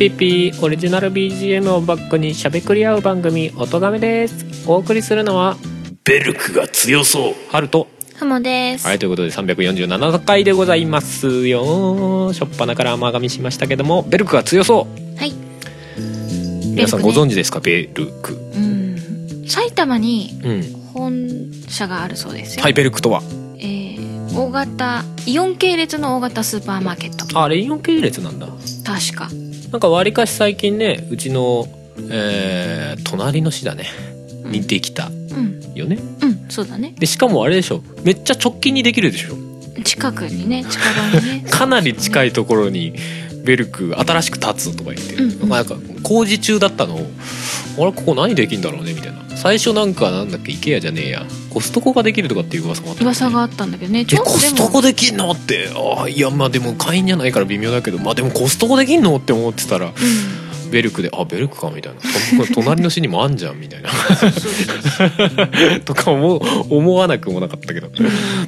やっぴっぴーオリジナル BGM をバックにしゃべくり合う番組「音がめ」ですお送りするのはベルクが強そうハルトハモです。はいということで347回でございますよしょっぱなから甘噛みしましたけどもベルクが強そうはい。皆さんご存知ですか？ベルクうん。埼玉にうん本社があるそうですよ。はいベルクとはえー、大型、イオン系列の大型スーパーマーケット。ああれイオン系列なんだ確か。なんかわりかし最近ねうちのえー、隣の市だね。にできたうん。よね。うん、そうだね。でしかもあれでしょ。めっちゃ直近にできるでしょ。近くにね、近場にね。かなり近いところにベルク新しく建つとか言って、うんうん。なんか工事中だったの。をあれここ何できんだろうねみたいな最初なんかなんだっけ IKEA じゃねえや。コストコができるとかっていう噂があったね。噂があったんだけどね。ちえょっとでコストコも、できんの？って。ああいやまあでも会員じゃないから微妙だけどまあでもコストコできんの？って思ってたらうベルクであベルクかみたいな。そ隣の市にもあんじゃんみたいな。とか思う思わなくもなかったけど。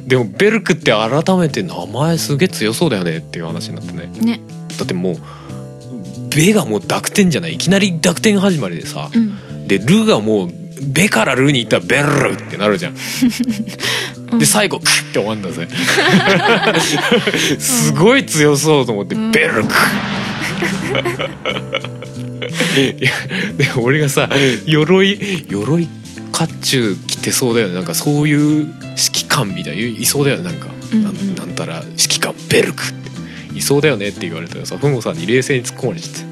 でもベルクって改めて名前すげえ強そうだよね。っていう話になってね。ね。だってもうベがもう濁点じゃない。いきなり濁点始まりでさ。うん。でルがもうベからルに行ったらベルってなるじゃん。うん。で最後クッて終わんだぜ。すごい強そうと思って、うん。ベルクいやで俺がさ鎧鎧甲冑着てそうだよね。なんかそういう指揮官みたいないそうだよね。なんか、うんなんなんたら指揮官ベルクって。いそうだよねって言われたらさふもさんに冷静に突っ込まれちゃって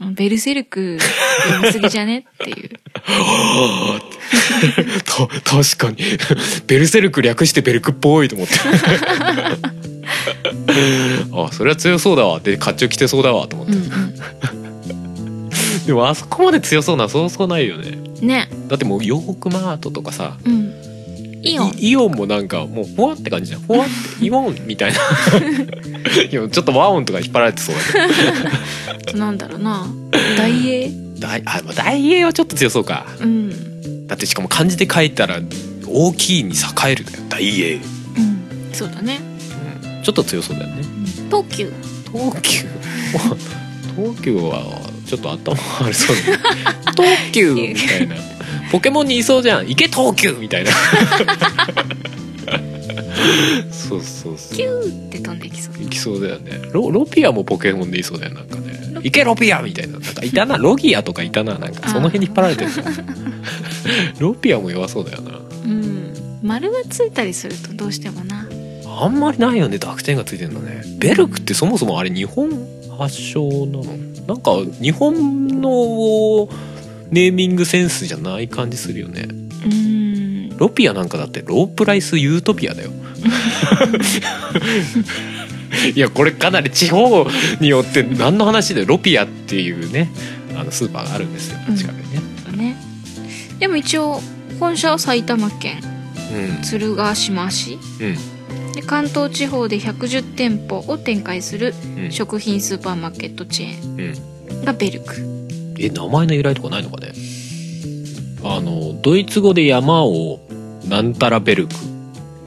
うん。ベルセルク読みすぎじゃねっていう。た確かにベルセルク略してベルクっぽいと思って あそれは強そうだわで甲冑着てそうだわと思って、うんでもあそこまで強そうなそうそうないよねうん。ね。だってもうヨークマートとかさうん。イオン。イイオンもなんかもうふわって感じじゃん ふわってイオンみたいな ちょっと和音とか引っ張られてそうだけどなんだろうな。大英大あ大英はちょっと強そうかうん。だってしかも漢字で書いたら大きいに栄えるだよ大英、うん。そうだね。うん、ちょっと強そうだよね東急。東急東急はちょっと頭悪そうだね。東急みたいな。ポケモンにいそうじゃん。行け東急みたいな。そうそうそう。キューって飛んできそう。行きそうだよね。ロロピアもポケモンでいそうだよなんかね。行けロピアみたいな。なんかいたなロギアとかいたななんかその辺に引っ張られてる。ロピアも弱そうだよな。うん。丸がついたりするとどうしてもな。あんまりないよね。濁点がついてるのね。ベルクってそもそもあれ日本発祥なの。なんか日本のネーミングセンスじゃない感じするよね。うん。ロピアなんかだってロープライスユートピアだよ。いやこれかなり地方によって何の話でロピアっていうねあのスーパーがあるんですよ。うん。近くにね。ね。でも一応本社は埼玉県。うん。鶴ヶ島市うんで関東地方で110店舗を展開するうん。食品スーパーマーケットチェーうん。ンがベルク。え名前の由来とかないのかね？あのドイツ語で山をなんたらベルク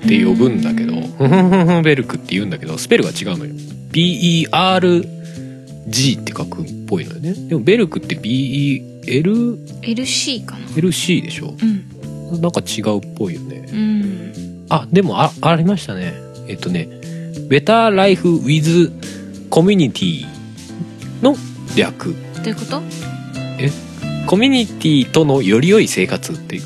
って呼ぶんだけどうん。ふふふふベルクって言うんだけどスペルが違うのよ。BERG って書くっぽいのよね。でもベルクって BELLC LC かな。でしょ？うん。なんか違うっぽいよね。うん。あでもあありましたね。えっとね「Better Life with Community」の略。どういうこと？コミュニティとのより良い生活って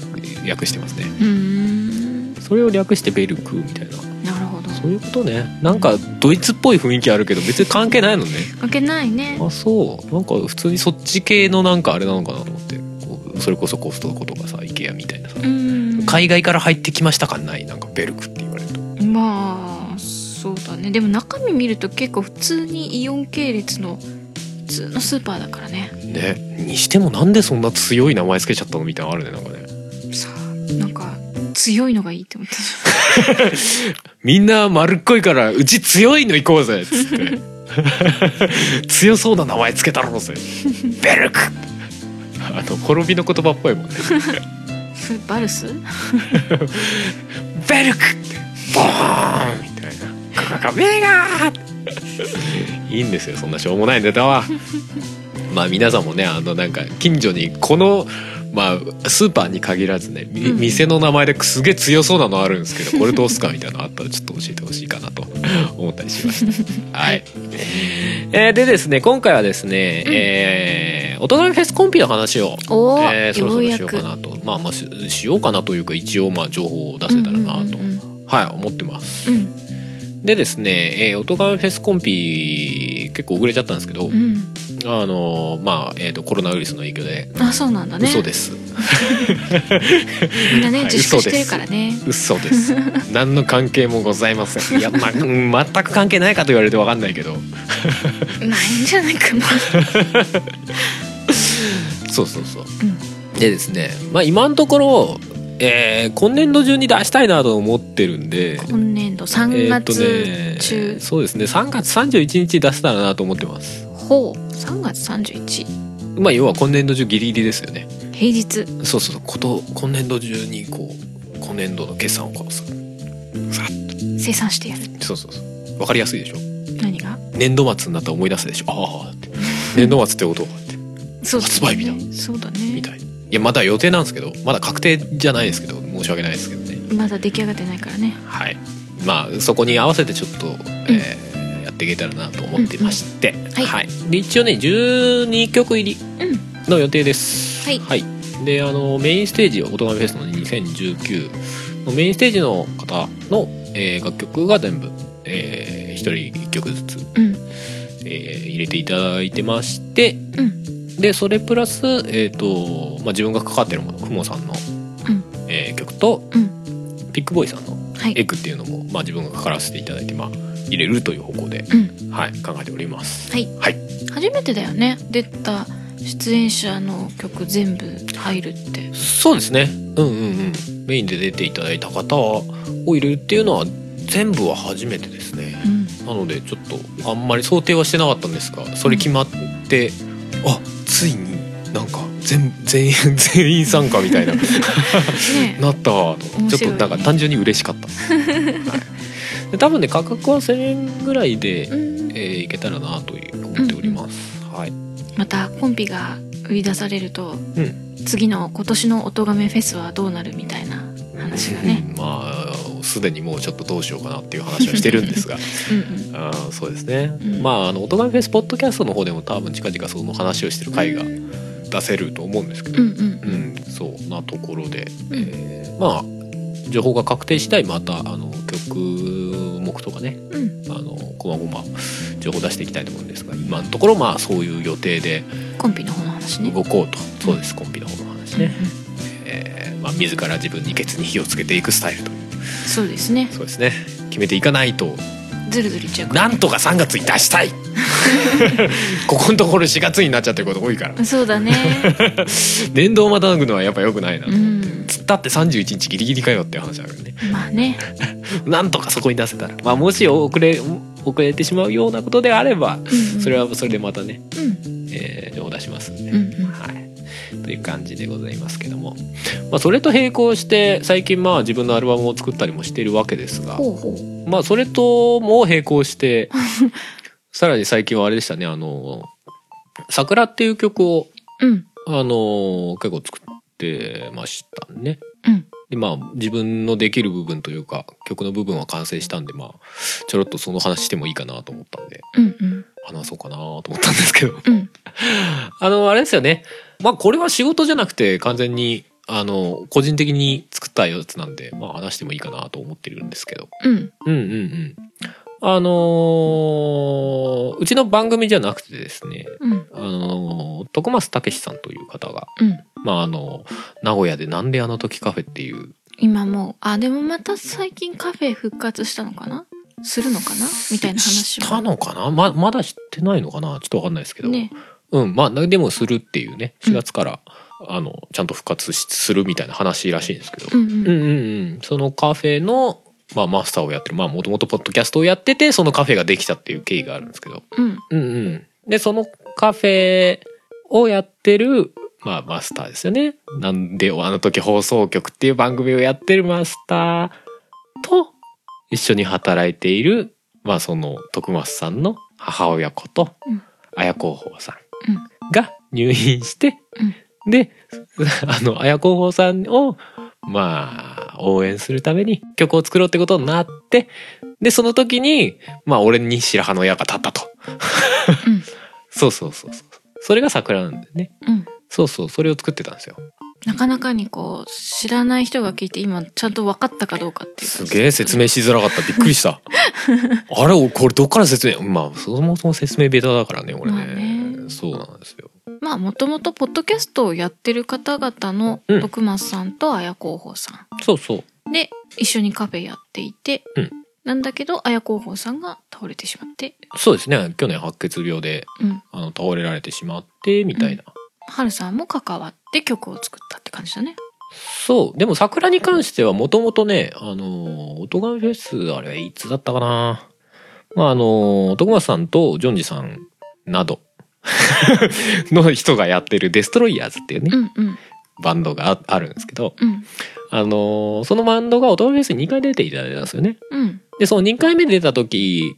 略してますね。うーん。それを略してベルクみたいな。なるほど。そういうことね。なんかドイツっぽい雰囲気あるけど別に関係ないのね。関係ないね。あそう。なんか普通にそっち系のなんかあれなのかなと思って。それこそコストコとかさ IKEA みたいなさ。うん。海外から入ってきました感ない？なんかベルクって言われると。まあそうだね。でも中身見ると結構普通にイオン系列の通のスーパーだからね。ね。にしてもなんでそんな強い名前つけちゃったの？みたいなのあるねなんかね。さあなんか強いのがいいって思った。みんな丸っこいからうち強いの行こうぜっつって。強そうな名前つけたろうぜベルク。あの滅びの言葉っぽいもんねバルス？ベルクボーンみたいな。カカカメガーいいんですよそんなしょうもないネタは。まあ皆さんもねあのなんか近所にこのまあスーパーに限らずね、みうん。店の名前ですげえ強そうなのあるんですけどこれどうすかみたいなのあったらちょっと教えてほしいかなと 思ったりしました。はい、えーでですね今回はですね、うん。えーお隣フェスコンピの話をおお、えーそろそろしようかなと。まあまあししようかなというか一応まあ情報を出せたらなと、うんうんはい思ってます。うん。でですね、えー、音ガメフェスコンピ結構遅れちゃったんですけど、うん、うんあのーまあ、えー、とコロナウイルスの影響で、あそうなんだね。嘘です。みんなねはい自粛してるからね。嘘です。何の関係もございません。いや、ま全く関係ないかと言われると分かんないけど。ないんじゃないかな そうそうそう、うん。でですねまあ今のところ、えー今年度中に出したいなと思ってるんで。今年度3月えーね、そうですね3月31日出せたらなと思ってます。ほう3月31まあ要は今年度中ギリギリですよね。平日。そうそうそう。こと今年度中にこう今年度の決算をこうささ生産してやる。そうそうそう。分かりやすいでしょ？何が？年度末になったら思い出すでしょ？ああって。年度末ってこと？かって。そう発売日だ。そうだね。みたいいやまだ予定なんですけどまだ確定じゃないですけど申し訳ないですけどね。まだ出来上がってないからね。はい。まあそこに合わせてちょっと、えーやっていけたらなと思ってまして、はい。で一応ね12曲入りうん。の予定です。はい。であのメインステージ「オトガメフェス」の2019のメインステージの方の、えー楽曲が全部、えー、1人1曲ずつ、うん。えー入れていただいてまして。うん。でそれプラス、えーとまあ、自分が関わってるものふもさんの、うん。えー曲とうん。ピックボーイさんのはい。エッグっていうのも、まあ、自分が関わらせていただいて、まあ、入れるという方向で、うん。はい、考えております。はい。はい、初めてだよね。出た出演者の曲全部入るって。そうですね。うんうんうん。メインで出ていただいた方を入れるっていうのは全部は初めてですね。うん。なのでちょっとあんまり想定はしてなかったんですがそれ決まって、あついになんか全全員 全員参加みたいなねなったわ。と、ねちょっとなんか単純に嬉しかった で多分ね価格は1000円ぐらいで、うん。えーいけたらなという思っております、はい。またコンピが売り出されるとうん。次の今年の音亀フェスはどうなるみたいな話がね。うん。まあすでにもうちょっとどうしようかなっていう話はしてるんですが。うんあーそうですね、うん。まああの大人フェスポッドキャストの方でも多分近々その話をしてる回が出せると思うんですけど、うんうん。うん、そうなところで、うん。えーまあ情報が確定次第またあの曲目とかねうん。あのこまごま情報出していきたいと思うんですが今のところまあそういう予定でコンピの方の話ね。動こうと、そうですコンビの方の話ね、うんうん。えーまあ、自ら自分にケツに火をつけていくスタイルという。そうですね。そうですね。決めていかないと。ずるずるいっちゃうなんとか3月に出したい。ここのところ4月になっちゃってること多いから。そうだね。年度をまたぐのはやっぱ良くないなと、うんつったって31日ギリギリかよっていう話だからね。まあね。なんとかそこに出せたら、まあ、もし遅れ遅れてしまうようなことであればうんうん。それはそれでまたね、うん。えー情報出しますんで、うんうん。はい。という感じでございますけども、まあ、それと並行して最近まあ自分のアルバムを作ったりもしているわけですがまあそれとも並行して さらに最近はあれでしたね。あの「桜」っていう曲をうん。あの結構作ってましたね。うん。でまあ自分のできる部分というか曲の部分は完成したんでまあちょろっとその話してもいいかなと思ったんで。うんうん。話そうかなと思ったんですけど。うん。あのあれですよね。まあこれは仕事じゃなくて完全にあの個人的に作ったやつなんでまあ話してもいいかなと思ってるんですけど。うん。うんうんうん。あのーうちの番組じゃなくてですね。うん。あのー徳増武さんという方がうんまああの名古屋でなんであの時カフェっていう。今もうあでもまた最近カフェ復活したのかな？するのかな？みたいな話も。したのかな？ままだ知ってないのかな？ちょっとわかんないですけど、ね。うんまあでもするっていうね。4月から、あのちゃんと復活しするみたいな話らしいんですけど、うんうん。うんうんうん。そのカフェの、まあ、マスターをやってる。まあもともとポッドキャストをやっててそのカフェができたっていう経緯があるんですけど。うん。うんうん。でそのカフェをやってるまあマスターですよねなんであの時放送局っていう番組をやってるマスターと一緒に働いているまあその徳松さんの母親子とうん綾広報さんうんが入院して、で、あの、綾広報さんを、まあ、応援するために曲を作ろうってことになって、で、その時に、まあ、俺に白羽の矢が立ったと。うん そうそうそうそう。それが桜なんだよね。うんそうそう、それを作ってたんですよ。なかなかにこう知らない人が聞いて今ちゃんと分かったかどうかっていうすげえ説明しづらかった。びっくりした。あれ、これどっから説明まあ、そもそも説明ベタだからね、俺ね。まあねそうなんですよ。まあもともとポッドキャストをやってる方々のうん徳松さんと綾候補さそうそう。んで一緒にカフェやっていて、うんなんだけど綾候補さんが倒れてしまって、そうですね。去年白血病で、うん、あの、倒れられてしまって、みたいな。ハルさんも関わって曲を作ったって感じだね。そう。でも桜に関してはもともとね、あの、オトガンフェス、あれはいつだったかな。まあ、あの、徳松さんとジョンジさんなど の人がやってるデストロイヤーズっていうね、うんうんバンドがああるんですけど、うんあの、そのバンドがオトガンフェスに2回出ていただいたんですよね。うんで、その2回目出た時、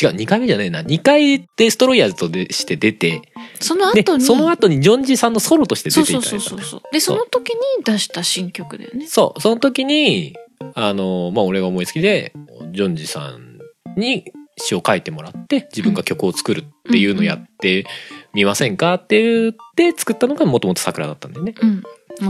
違う、2回目じゃないな。2回デストロイヤーズとでして出て、そので後、にその後にジョンジさんのソロとして出ていただいたそうそうそうそうでその時に出した新曲だよね。そう、その時に、あの、まあ、俺が思いつきで、ジョンジさんに詩を書いてもらって、自分が曲を作るっていうのをやってみませんかって言って作ったのがもともと桜だったんだよね。うん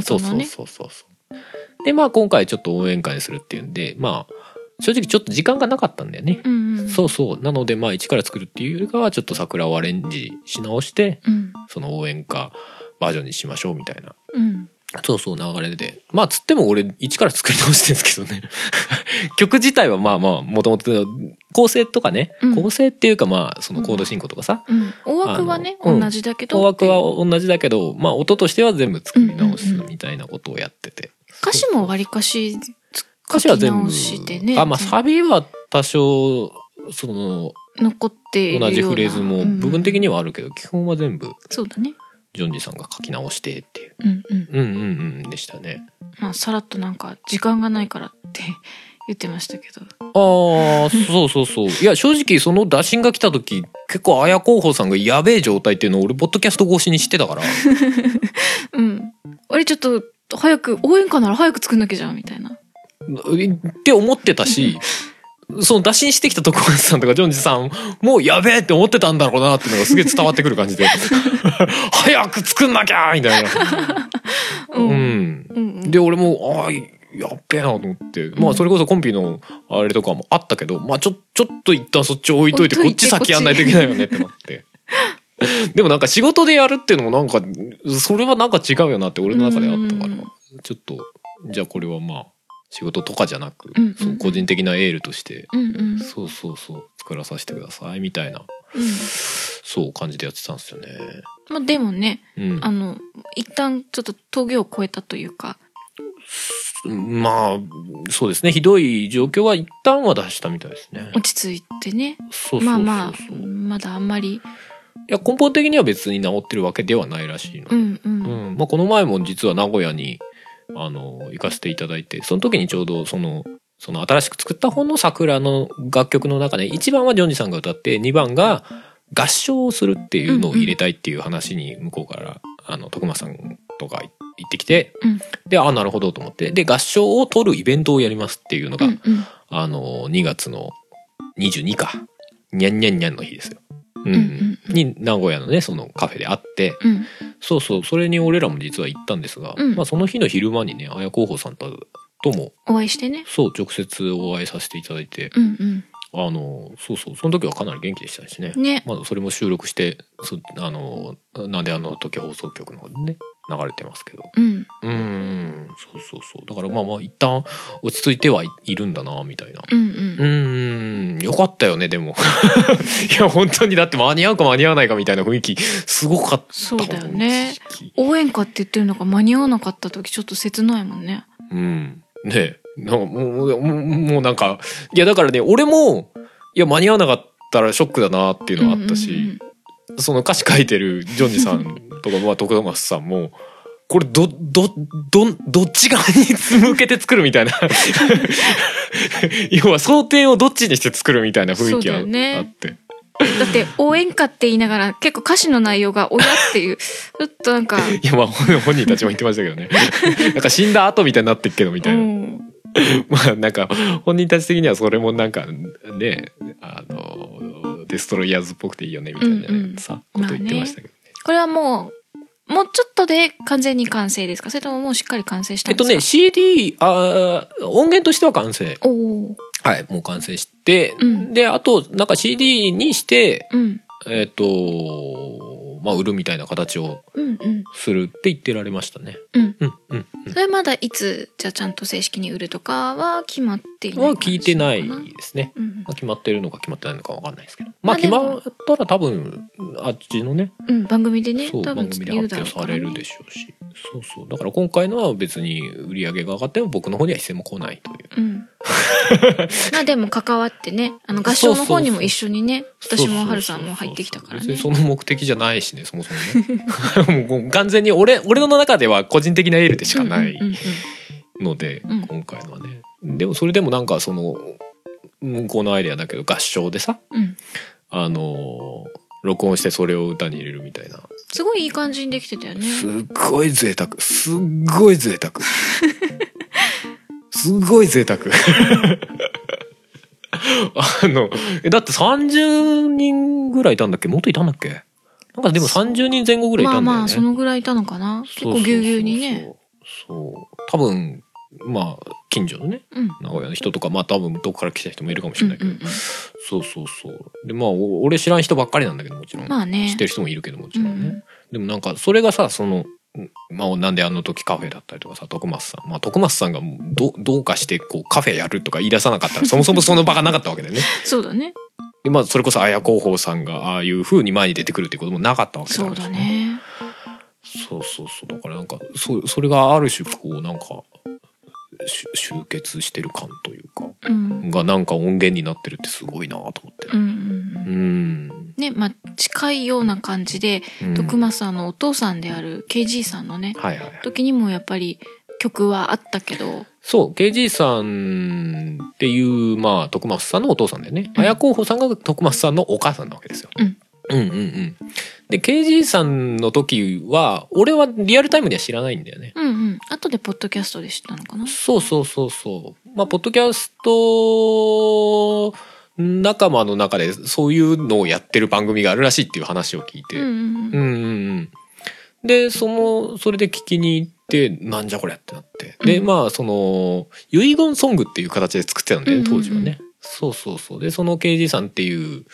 そうそう。そうそうそう。で、まあ今回ちょっと応援会するっていうんで、まあ、正直ちょっと時間がなかったんだよね。うんうんそうそう。なので、まあ一から作るっていうよりかは、ちょっと桜をアレンジし直して、うん。その応援歌バージョンにしましょうみたいな。うん。そうそう流れで。まあつっても俺一から作り直してるんですけどね。曲自体はまあまあもともと構成とかね、うん。構成っていうかまあそのコード進行とかさ、うん。大枠はね同じだけど大枠は同じだけど、まあ音としては全部作り直すみたいなことをやってて。歌詞もわりかし歌詞は全部。ねあ、まあサビは多少、その残って同じフレーズも部分的に、にはあるけど、基本は全部そうだねジョンジさんが書き直してっていう。うんうんうんうんうんでしたね。まあさらっとなんか時間がないからって 言ってましたけどああ、そうそうそう。いや、正直その打診が来た時、結構綾候補さんがやべえ状態っていうのを俺、ポッドキャスト越しに知ってたから。うん俺ちょっと早く応援歌なら早く作んなきゃじゃんみたいなって思ってたし、その打診してきた徳松さんとかジョンジさんもうやべえって思ってたんだろうなっていうのがすげえ伝わってくる感じで。早く作んなきゃみたいな。ううんで、俺も、ああ、やっべえなと思って。まあ、それこそコンピのあれとかもあったけど、まあ、ちょ、ちょっと一旦そっち置いといて、こっち先やんないといけないよねってなって。でもなんか仕事でやるっていうのもなんか、それはなんか違うよなって俺の中であったからうん、ちょっと、じゃあこれはまあ、仕事とかじゃなくうんうん、そう個人的なエールとして、うんうんそうそうそう、作らさせてください、みたいな、うんそう感じでやってたんですよね。まあでもねうん。あの一旦ちょっと峠を越えたというかまあ、そうですね。ひどい状況は一旦は出したみたいですね。落ち着いてねそうそうそう。まあまあまだあんまりいや、根本的には別に治ってるわけではないらしいの。うんううんん。まあ、この前も実は名古屋に、あの、行かせていただいて、その時にちょうど、その、その新しく作った本の桜の楽曲の中で、1番はジョンジさんが歌って、2番が合唱をするっていうのを入れたいっていう話に向こうから、あの、徳間さんとか行ってきて、うんで、あ、なるほどと思って、で、合唱を取るイベントをやりますっていうのが、うんうんあの、2月の22か。にゃんにゃんにゃんの日ですよ。うん。うんうん。うん。に、名古屋のね、そのカフェで会って、うん。そうそう、それに俺らも実は行ったんですが、うん。まあその日の昼間にね、綾候補さんととも、お会いしてね。そう、直接お会いさせていただいて、うんあの、そうそう、その時はかなり元気でしたしね。うんね。まあそれも収録して、そあの、なんであの時放送局の方でね、流れてますけど。うん。うーんそうそうそう。だからまあまあ一旦落ち着いてはいいるんだなみたいな。うんうん。よかったよねでも。いや本当に。だって間に合うか間に合わないかみたいな雰囲気すごかったそうだよね。応援歌って言ってるのが間に合わなかった時ちょっと切ないもんね。うん。ね。えなんかもうもうもうなんかいやだからね俺もいや間に合わなかったらショックだなっていうのはあったし、その歌詞書いてるジョニーさんとか、まあ、徳松さんも、これ、ど、ど、ど、どっち側に向けて作るみたいな。要は、想定をどっちにして作るみたいな雰囲気があ,、って。だって応援歌って言いながら結構歌詞の内容が親っていうちょっとなんかいや、まあ、本本人たちも言ってましたけどね。なんか死んだ後みたいになってっけど、みたいな。うん まあ、なんか、本人たち的にはそれもなんか、ね、あの、デストロイヤーズっぽくていいよね、みたいなうんうん。さ、こと言ってましたけどね。これはもうもうちょっとで完全に完成ですか？それとももうしっかり完成したんですか？えっとね、CD、あー音源としては完成。はい、もう完成して、うん。で、あと、なんか CD にして、うん。えっ、と、まあ、売るみたいな形をするって言ってられましたね。うん。うん、まだいつじゃあちゃんと正式に売るとかは決まっていうん。ないは聞いてないですね。なうんまあ、決まってるのか決まってないのかわかんないですけど。まあ、決もまったら多分、あっちのね、うん、番組でねそう、多分番組で発表されるでしょうし。そうそう。だから今回のは別に売り上げが上がっても僕の方には一銭も来ないという。うん。まあでも関わってね、あの合唱の方にも一緒にね、私もはるさんも入ってきたからね。別にその目的じゃないしね、そもそもね。もう完全に俺、俺の中では個人的なエールでしかないうんうんうんので、うん今回のはね。でもそれでもなんかその、向こうのアイデアだけど合唱でさ、うんうんあのー録音してそれを歌に入れるみたいな。すごいいい感じにできてたよね。すっごい贅沢。すっごい贅沢。すっごい贅沢。あの、え、だって30人ぐらいいたんだっけ？もっといたんだっけ？なんかでも30人前後ぐらいいたんだよね。まあまあ、そのぐらいいたのかな。結構ぎゅうぎゅうにね。そう。多分、まあ、近所のね、うん。名古屋の人とか、まあ多分どこから来た人もいるかもしれないけど。うんうんうん。そうそうそう。で、まあ、お俺知らん人ばっかりなんだけど、もちろん。まあね知ってる人もいるけど、もちろんね。うんでもなんか、それがさ、その、うんまあ、なんであの時カフェだったりとかさ、徳松さん。まあ、徳松さんがどどうかして、こう、カフェやるとか言い出さなかったら、そもそもその 場がなかったわけだよね。そうだね。で、まあ、それこそ、綾広報さんが、ああいう風に前に出てくるっていうこともなかったわけだからそうだ。ね。そうそうそう。だからなんか、そそれがある種、こう、なんか、し集結してる感というか、うん。がなんか音源になってるってすごいなと思って。ね、まあ、近いような感じで、うん徳松さんのお父さんである KG さんのね、はいはいはい。時にもやっぱり曲はあったけど、そう、KG さんっていう、まあ、徳松さんのお父さんだよね。うん綾候補さんが徳松さんのお母さんなわけですよ。うん。うんうんうん。で、KG さんの時は、俺はリアルタイムでは知らないんだよね。うんうん。後でポッドキャストで知ったのかなそうそうそうそう。まあ、ポッドキャスト仲間の中でそういうのをやってる番組があるらしいっていう話を聞いて。うんうんうん。うんうんうん。で、その、それで聞きに行って、なんじゃこりゃってなって。で、うんまあ、その、遺言ソングっていう形で作ってたんだよね、当時はね。そうそうそう。で、その KG さんっていう、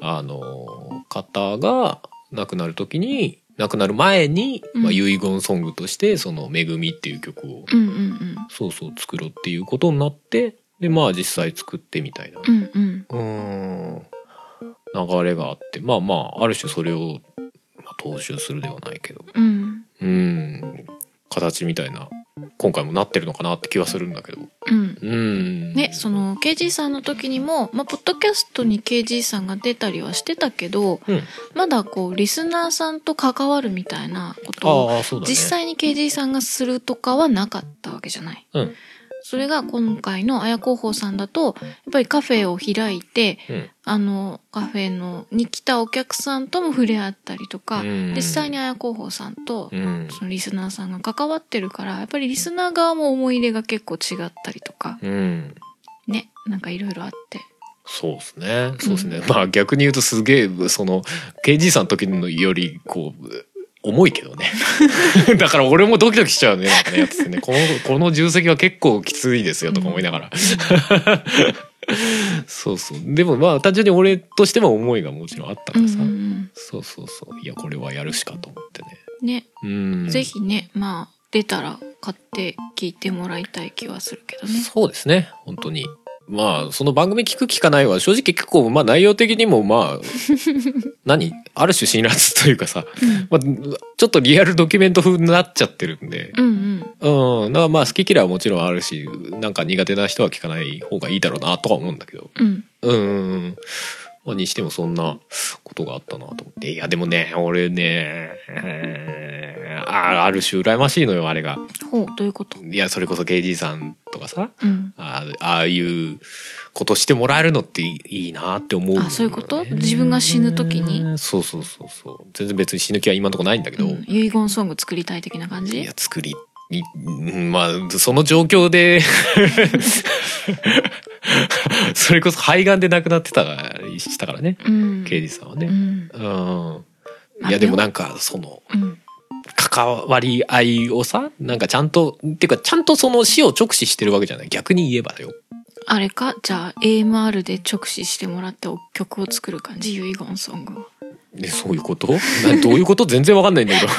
あの、方が亡くなる時に、亡くなる前に、うんまあ、遺言ソングとして、その、めぐみっていう曲を、うんうんうん。そうそう作ろうっていうことになって、で、まあ、実際作ってみたいな。うんうん。うーん流れがあってまあまあある種それを、まあ、踏襲するではないけどうん。うん形みたいな今回もなってるのかなって気はするんだけど。うん。うん。ね、その KG さんの時にも、まあ、ポッドキャストに KG さんが出たりはしてたけど、うん。まだこう、リスナーさんと関わるみたいなことを、ね。実際に KG さんがするとかはなかったわけじゃない。うんそれが今回の綾広報さんだと、やっぱりカフェを開いて、うん。あの、カフェの、に来たお客さんとも触れ合ったりとか、うん。実際に綾広報さんと、うん。そのリスナーさんが関わってるから、やっぱりリスナー側も思い入れが結構違ったりとか、うん。ね、なんかいろいろあって。そうですね。そうですね、まあ逆に言うとすげえその KG さんの時のよりこう重いけどね。だから俺もドキドキしちゃうねなんかねやつってね。このこの重責は結構きついですよとか思いながら、そうそう。でもまあ単純に俺としても思いがもちろんあったからさ、うんうん。そうそうそう。いやこれはやるしかと思ってね。ね、うん。ぜひね、まあ、出たら買って聞いてもらいたい気はするけどね。そうですね。本当に。まあ、その番組聞く聞かないは正直結構、まあ内容的にもまあ、何？ある種辛辣というかさ、まあ、ちょっとリアルドキュメント風になっちゃってるんで、うんうん。うん。だからまあ好き嫌いはもちろんあるし、なんか苦手な人は聞かない方がいいだろうなとは思うんだけど。うん。うんにしてもそんなことがあったなと思って。いや、でもね、俺ね、えーあある種羨ましいのよ、あれが。ほう、どういうこと？いや、それこそ KG さんとかさ、うん。あああいうことしてもらえるのっていいなって思うね、あそういうこと？自分が死ぬ時に？そうそうそうそう。全然別に死ぬ気は今のところないんだけど、うん遺言ソング作りたい的な感じ？いや、作り、まあ、その状況で、それこそ肺がんで亡くなってたりしたからね、うん。刑事さんはね。うん。うん。まあいや、でもなんか、その、うん。関わり合いをさ、なんかちゃんと、っていうか、ちゃんとその死を直視してるわけじゃない。逆に言えばだよ。あれか？じゃあ AMR で直視してもらって曲を作る感じ？遺言ソングを。ね、そういうこと？などういうこと？全然わかんないんだけど。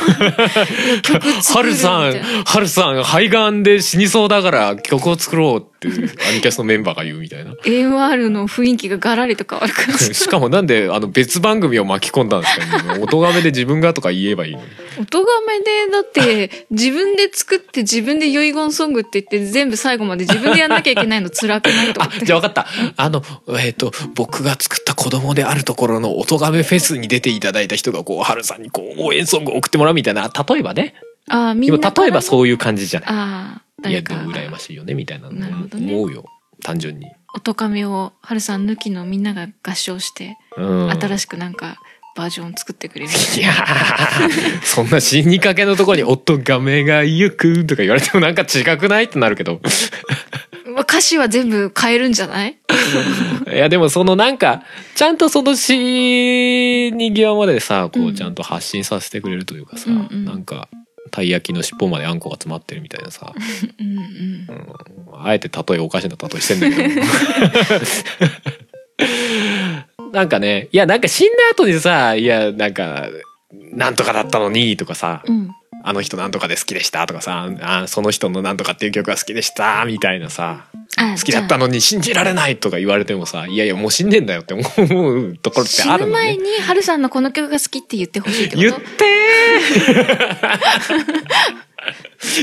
曲作るさんみたいな、ハルさん、肺がんで死にそうだから曲を作ろうって、アニキャスのメンバーが言うみたいな。AMR の雰囲気がガラリと変わる感じ。しかもなんで、あの、別番組を巻き込んだんですか？ね。音がめで自分がとか言えばいいのに。音がめで、だって、自分で作って自分で遺言ソングって言って全部最後まで自分でやんなきゃいけないの辛くないと思っ、て。あじゃあ分かった。あの、えっ、と、僕が作った子供であるところの音がめフェスに出ていただいた人が、こう、ハルさんにこう、応援ソングを送ってもらうみたいな、例えばね。ああ、みん今な。例えばう。そういう感じじゃない。ああ、いや、でも羨ましいよね、みたいななるほどね思うよ。単純に。音かめを、はるさん抜きのみんなが合唱して、うん。新しくなんかバージョン作ってくれるいやー そんな死にかけのところに音がめがゆくとか言われてもなんか違くないってなるけど。まあ歌詞は全部変えるんじゃない？いやでもそのなんか、ちゃんとその死に際までさ、こううんちゃんと発信させてくれるというかさ、うんうんなんか、たい焼きの尻尾まであんこが詰まってるみたいなさ、うんうん。うんあえて例えおかしな例えしてんだけど。なんかね、いやなんか死んだ後にさ、いやなんか、なんとかだったのにとかさ、うん。あの人なんとかで好きでしたとかさ、あその人のなんとかっていう曲が好きでしたみたいなさ、あ好きだったのに信じられないとか言われてもさ、いやいやもう死んでんだよって思うところって死あるのね。ぬ前に、はるさんのこの曲が好きって言ってほしいって言っことて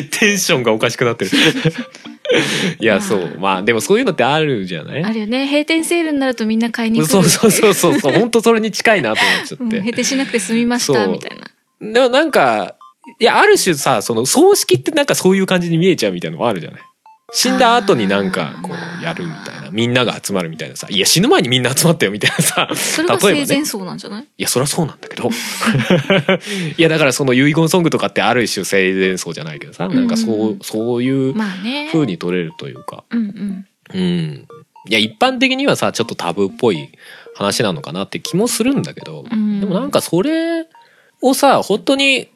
ー テンションがおかしくなってる。いや、そう。まあ、でもそういうのってあるじゃない？あるよね。閉店セールになるとみんな買いに来る。そうそうそうそうそう。本当それに近いなと思っちゃうん。って。閉店しなくて済みました、みたいな。でもなんか、いや、ある種さ、その葬式ってなんかそういう感じに見えちゃうみたいなのもあるじゃない？死んだ後になんかこうやるみたいな。みんなが集まるみたいなさ。いや、死ぬ前にみんな集まったよみたいなさ。それが例えばね生前葬なんじゃない？いや、そりゃそうなんだけど。いや、だからその遺言ソングとかってある種生前葬じゃないけどさ。なんかそう、うんそういうまあね。風に取れるというか。うんうん。うん。いや、一般的にはさ、ちょっとタブーっぽい話なのかなって気もするんだけど、うんでもなんかそれをさ、本当に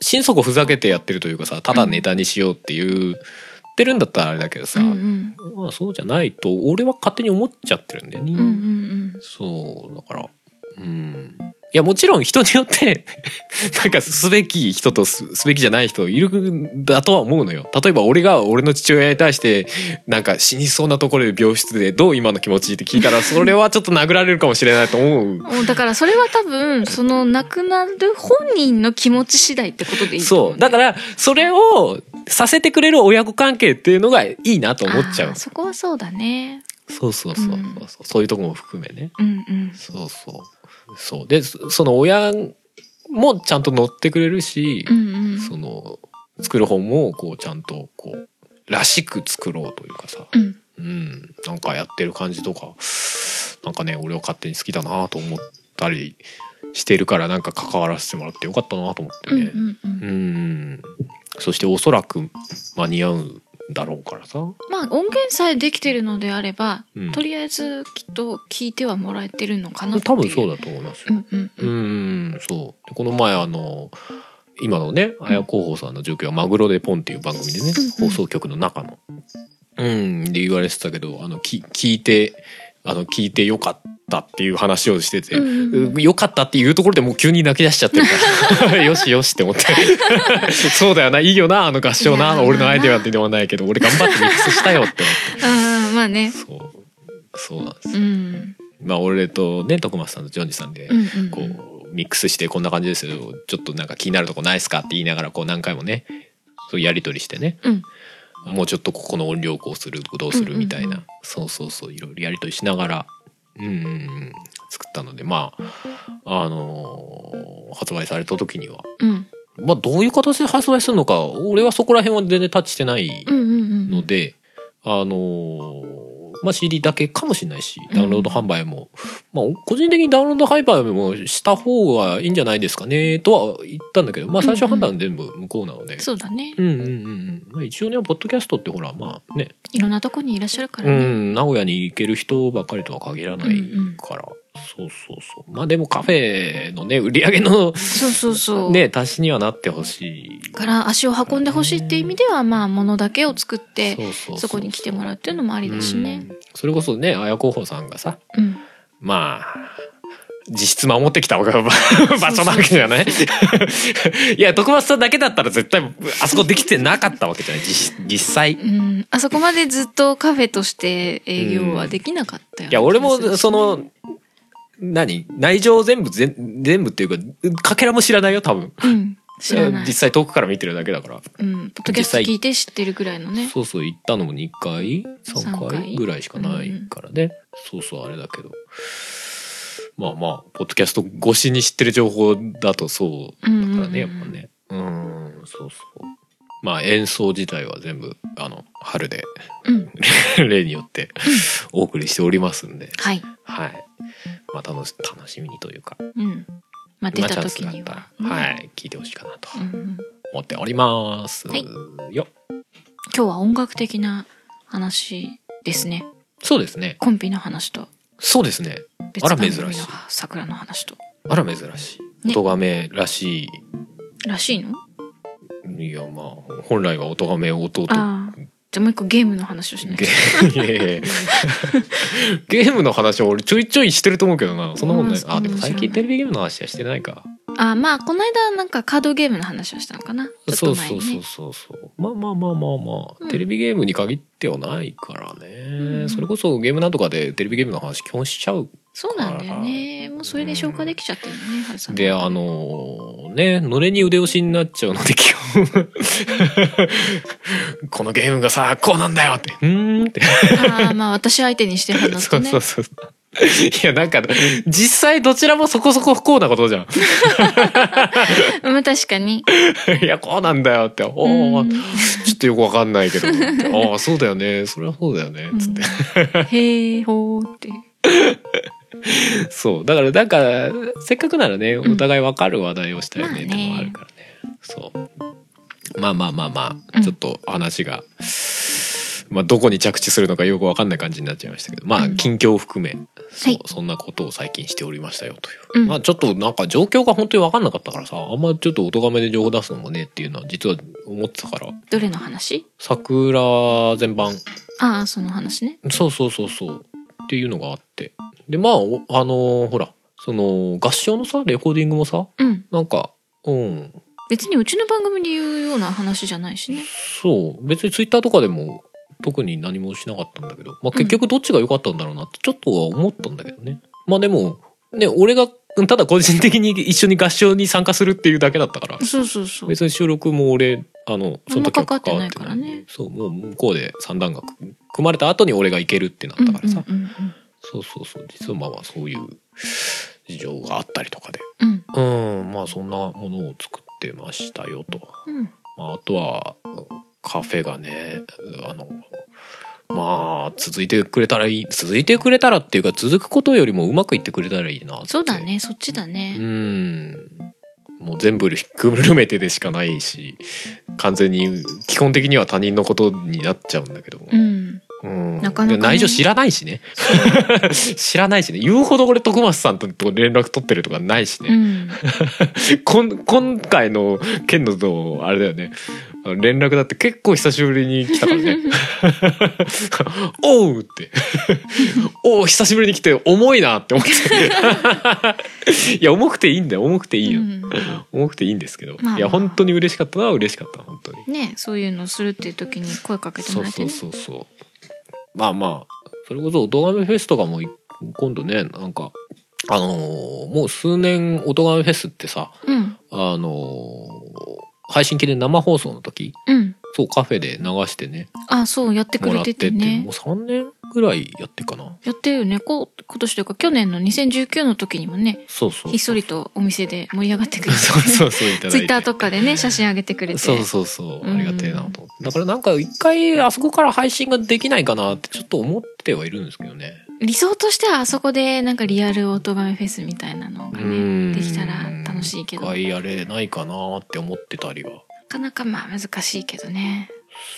心底ふざけてやってるというかさ、ただネタにしようっていう、ってるんだったらあれだけどさ、うんうん。まあそうじゃないと、俺は勝手に思っちゃってるんだよね。うんうんそう、だから、うん。いや、もちろん人によって、なんかすべき人とすすべきじゃない人いるんだとは思うのよ。例えば俺が俺の父親に対して、なんか死にそうなところで病室でどう今の気持ちって聞いたら、それはちょっと殴られるかもしれないと思う。うん。だからそれは多分、その亡くなる本人の気持ち次第ってことでいいと思そう。だから、それをさせてくれる親子関係っていうのがいいなと思っちゃう。そこはそうだね。そうそうそうそう、うんそういうとこも含めね。うんうん。そうそう。そう。で、そその親もちゃんと乗ってくれるし、うんうん。その、作る本も、こう、ちゃんと、こう、らしく作ろうというかさ、うん。うん、なんかやってる感じとか、なんかね、俺は勝手に好きだなと思ったりしてるから、なんか関わらせてもらってよかったなと思ってうんうね。んう。うんん。そしておそらく間に合うんだろうからさ。まあ音源さえできてるのであれば、うんとりあえずきっと聞いてはもらえてるのかな。多分そうだと思いますよ。うんうんう。ん、そう。でこの前あの、今のね、綾候補さんの状況はマグロでポンっていう番組でね、うん放送局の中の。うん、で言われてたけど、あの、き聞いて、あの、聞いてよかったっていう話をしてて、うんうんうん。良かったっていうところでもう急に泣き出しちゃってるから。よしよしって思って。そうだよないいよなあの合唱な俺のアイデアってでもないけど俺頑張ってミックスしたよってああまあね。思ってそう。そうなんですうん。まあ俺とね徳松さんとジョンジさんでこうミックスしてこんな感じですよちょっとなんか気になるとこないですかって言いながらこう何回もねそうやり取りしてね。うん。もうちょっとここの音量こうするどうするみたいな、そうそうそういろいろやり取りしながらうんうんうん。作ったのでまああのー発売された時には。うん。まあどういう形で発売するのか俺はそこら辺は全然タッチしてないうんうんうんので、あのーまあ CD だけかもしれないしダウンロード販売も、まあ個人的にダウンロード販売もした方がいいんじゃないですかねとは言ったんだけどまあ最初判断全部向こうなので、そうだね。うんうんうんうん。まあ一応ねポッドキャストってほらまあね。いろんなとこにいらっしゃるかうらね。ん。名古屋に行ける人ばっかりとは限らないから、そうそうそう。まあでもカフェのね売り上げのそうそうそう。ね足しにはなってほしい。から足を運んでほしいっていう意味ではまあ物だけを作ってそこに来てもらうっていうのもありだしね。うん。それこそね綾候補さんがさうん。まあ実質守ってきた場 場所なわけじゃない？いや徳松さんだけだったら絶対あそこできてなかったわけじゃない？実実際。いうん。あそこまでずっとカフェとして営業はできなかったよや俺もその何？内情全部全全部っていうかかけらも知らないよ多分。うん。知らない。実際遠くから見てるだけだから。うん。ポッドキャスト聞いて知ってるぐらいのね。そうそう行ったのも2回3三回回。ぐらいしかないからね、そうそうあれだけど。まあまあポッドキャスト越しに知ってる情報だとそうだからね、やっぱね。うんそうそうまあ演奏自体は全部あの春でうん。例によってお送りしておりますんで。はい。はい。まあ楽し楽しみにというか。うん。まあ出まあた時にはったらはい聞いてほしいかなとうんうん。思っております。はい。よ。今日は音楽的な話ですね。そうですね。コンピの話と。そうですね。別あら珍しい。桜の話と。あら珍しい。ね。音亀らしらしいの？いいやまあ本来は音亀弟ああ。じゃあもう一個ゲームの話をしないゲいやいやいや。ゲームの話は俺ちょいちょいしてると思うけどな。そんなもんねうんあでも最近テレビゲームの話はしてないか。あまあこの間なんかカードゲームの話をしたのかな。ちょっそうそうそうそうそう。まあまあまあまあまあ、うんテレビゲームに限ってはないからね、ん。それこそゲームなんとかでテレビゲームの話基本しちゃうそうなんだよねもうそれで消化できちゃってるのね、はるさんであのねのれに腕押しになっちゃうので基本 このゲームがさこうなんだよってうーんってああまあ私相手にして話すそとねうそうそう。いや、なんか、実際どちらもそこそこ不幸なことじゃん。まあ確かにいや、こうなんだよって。おお、うんちょっとよくわかんないけど。ああ、そうだよね。それはそうだよね。つって。へえほーってそう。だから、なんか、せっかくならね、ん。お互いわかる話題をしたいねってまあね。のもあるからね。そう。まあまあまあまあ、うん。ちょっと話が、まあ、どこに着地するのかよくわかんない感じになっちゃいましたけど、まあ、うん。近況を含め、そうはい。そんなことを最近しておりましたよという。うん。まあ、ちょっとなんか状況が本当にわかんなかったからさ、あんまちょっとお咎めで情報出すのもねっていうのは実は思ってたから、どれの話？桜全般、ああその話ね。そうそうそうそう、っていうのがあって。で、まあ、おあのーほら、その、合唱のさ、レコーディングもさ、うん。なんか、うん、別にうちの番組で言うような話じゃないしね。そう、別にツイッターとかでも特に何もしなかったんだけど、まあ結局どっちが良かったんだろうなってちょっとは思ったんだけどね。まあでも、ね、俺が、ただ個人的に一緒に合唱に参加するっていうだけだったから、そうそうそう。別に収録も俺、あの、その時は関わってないからね。そう、もう向こうで三段楽組まれた後に俺が行けるってなったからさ。うんうんそうそうそう、実はまあまあそういう事情があったりとかで。うん。うん。うん、まあそんなものを作ってましたよと。うん。まあ、あとはカフェがねあのまあ続いてくれたらいい続いてくれたらっていうか続くことよりもうまくいってくれたらいいなそうだね。そっちだうねん。もう全部ひっくるめてでしかないし完全に基本的には他人のことになっちゃうんだけども、うんうん。なかなかね。で内情知らないしね。知らないしね。言うほど俺徳松さんと連絡取ってるとかないしね、うん。こん今回の件のとあれだよね。連絡だって結構久しぶりに来たからね。おうって。おう久しぶりに来て重いなって思って。いや重くていいんだよ。重くていいよ、うん。重くていいんですけど、まあまあ。いや本当に嬉しかったのは嬉しかった本当に。ねそういうのするっていう時に声かけてそうそうもらえてねそうそうまあまあ。それこそ音亀フェスとかもい今度ねなんかあのーもう数年音亀フェスってさうん。あのー配信機で生放送の時うん。そうカフェで流してね。あそうやってくれもらってててねもう3年ぐらいやってるかな。やってるよね。こう今年というか去年の2019の時にもねそうそうひっそりとお店で盛り上がってくれて そうそうそういただいて。ツイッターとかでね写真上げてくれて。そうそうそううんありがてえなと思って。だからなんか一回あそこから配信ができないかなってちょっと思ってはいるんですけどね理想としてはあそこでなんかリアル音亀フェスみたいなのがうん。ねできたら楽しいけど。な一回やれないかなって思ってたりは。かなかまあ難しいけどね。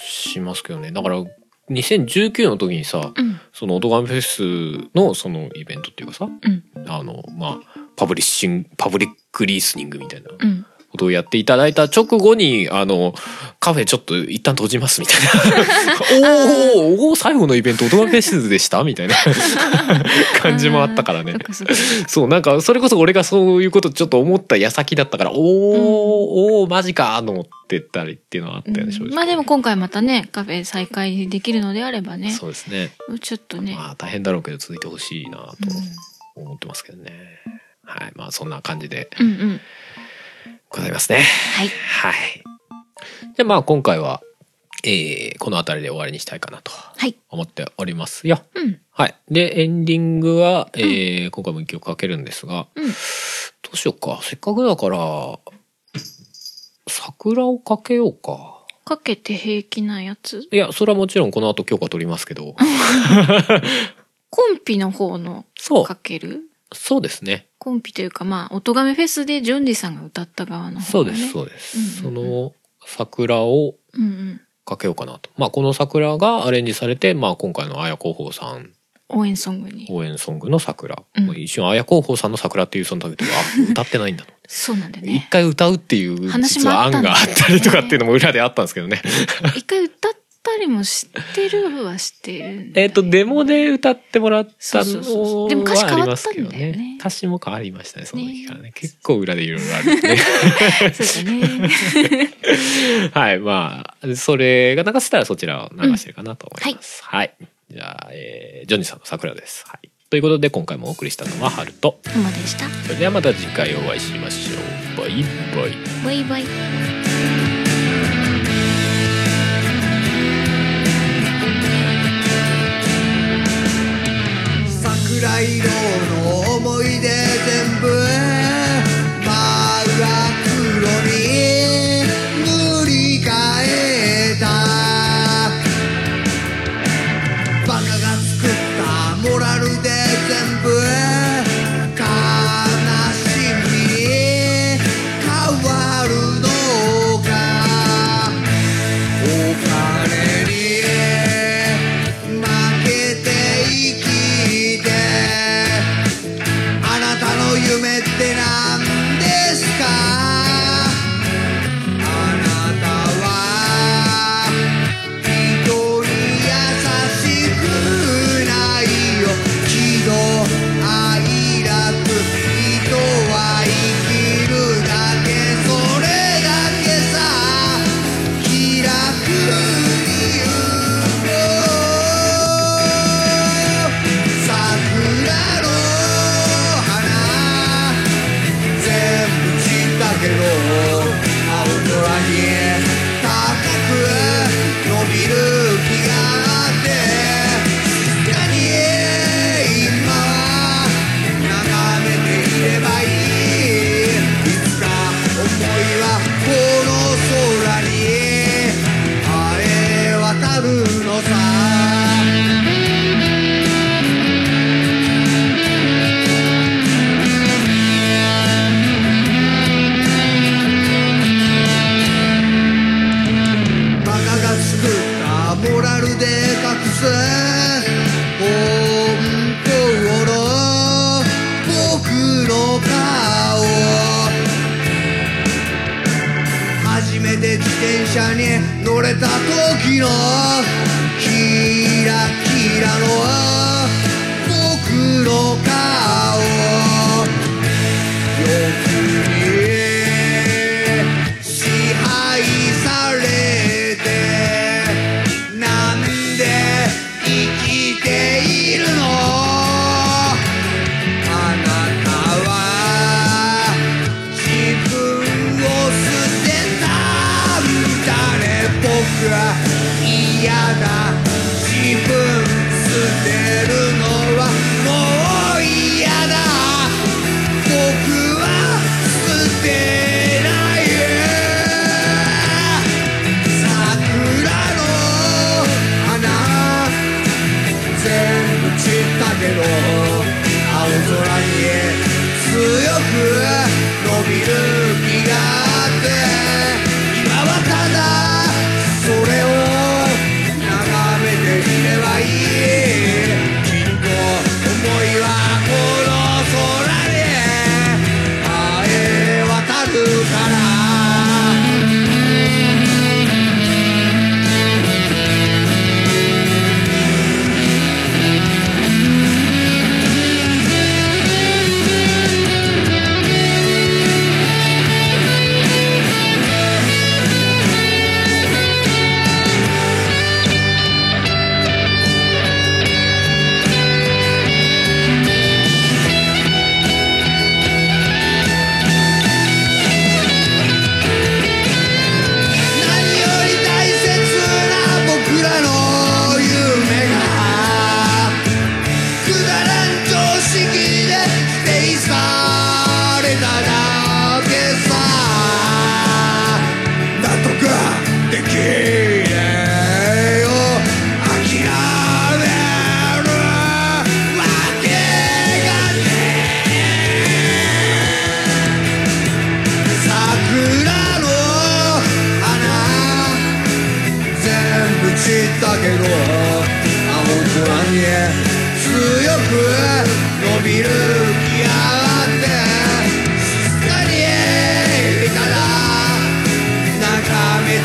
しますけどね。だから2019の時にさうん。その「オトガメフェス」のそのイベントっていうかさうん。あのまあパブリッシングパブリックリースニングみたいな。うんことをやっていただいた直後にあのカフェちょっと一旦閉じますみたいな。おーおー最後のイベントオトガメフェスでした？みたいな。感じもあったからね。そうなんかそれこそ俺がそういうことちょっと思った矢先だったからおー、おーマジかと思ってたりっていうのはあったよね正直。まあでも今回またねカフェ再開できるのであればね。そうですね。ちょっとね、まあ大変だろうけど続いてほしいなとう思ってますけどね、はい。まあそんな感じで。ん、うんうんございますね。はい。はい。でまあ今回はえーこの辺りで終わりにしたいかなとはい。思っておりますよ。うん。はい。でエンディングは、えー今回も一曲かけるんですが、うん。どうしようか。せっかくだから桜をかけようか。かけて平気なやつ？いやそれはもちろんこの後許可取りますけど。コンピの方のそう。かける？そうですね。コンピというかまあ音亀フェスでジョンジさんが歌った側の方、ね、そうですそうです、うんうんうん。その桜をかけようかなと。まあこの桜がアレンジされて、まあ、今回の綾候補さん。応援ソングに。応援ソングの桜、うん。一瞬綾候補さんの桜っていうそのだけどあ歌ってないんだと。そうなんだよ一ね回歌うっていう話実は案があったりとかっていうのも裏であったんですけどね。一回歌ったりも知ってるは知ってるんだえっとデモで歌ってもらったのうでも歌詞変わったんだよね。歌詞も変わりましたねその時からね。結構裏でいろいろあるんでねそうだね。はいまあそれが流せたらそちらを流してるかなと思います、はい、じゃあ、えージョニーさんの桜です、はい、ということで今回もお送りしたのは春と馬でした。それではまた次回お会いしましょう。バイバイ。バイバイ桜色の思い出全部時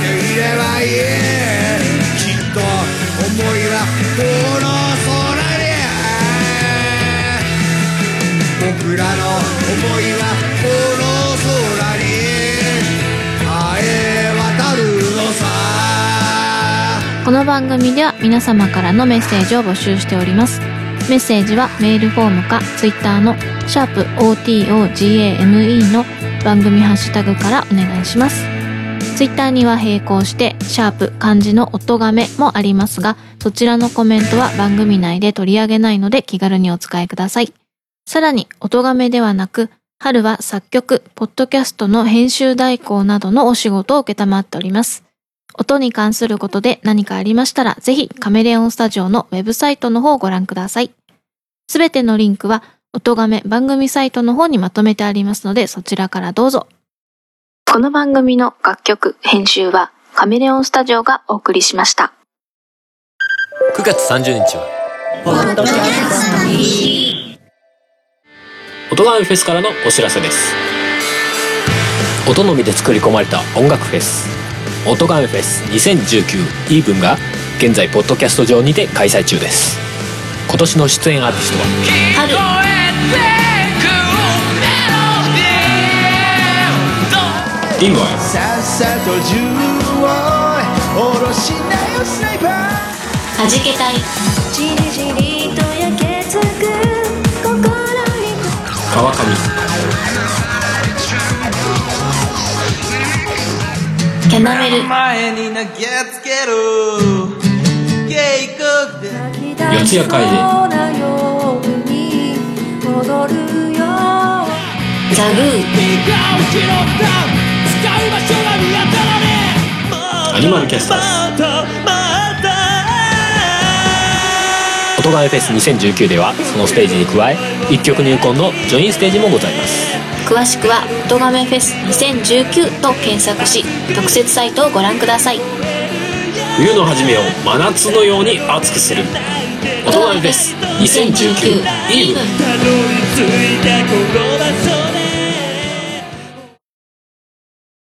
ていればいいきっと思いはこの空に僕らの思いはこの空に晴れ渡るのさ。この番組では皆様からのメッセージを募集しております。メッセージはメールフォームかツイッターのシャープ o t o g a m e の番組ハッシュタグからお願いします。ツイッターには並行してシャープ漢字の音がめもありますがそちらのコメントは番組内で取り上げないので気軽にお使いくださいさらに音がめではなく春は作曲、ポッドキャストの編集代行などのお仕事を受けたまっております音に関することで何かありましたら、ぜひカメレオンスタジオのウェブサイトの方をご覧ください。すべてのリンクは、音亀番組サイトの方にまとめてありますので、そちらからどうぞ。この番組の楽曲、編集は、カメレオンスタジオがお送りしました。9月30日は音ガメフェスからのお知らせです。音のみで作り込まれた音楽フェス。音ガメフェス2019イーブンが現在ポッドキャスト上にて開催中です。今年の出演アーティストは春、リンゴやさっさと銃を下ろしなよスナイパー。はじけたい、じりじりと焼けつく心に。川上。キャナメル、前に投げつける。警告で。四谷怪人なように踊るよザグー、アニマルキャスターズ音ガメフェス2019ではそのステージに加え一曲入魂のジョインステージもございます。詳しくは、音亀フェス2019と検索し、特設サイトをご覧ください。冬の初めを真夏のように熱くする。大人です2019イーブ。ン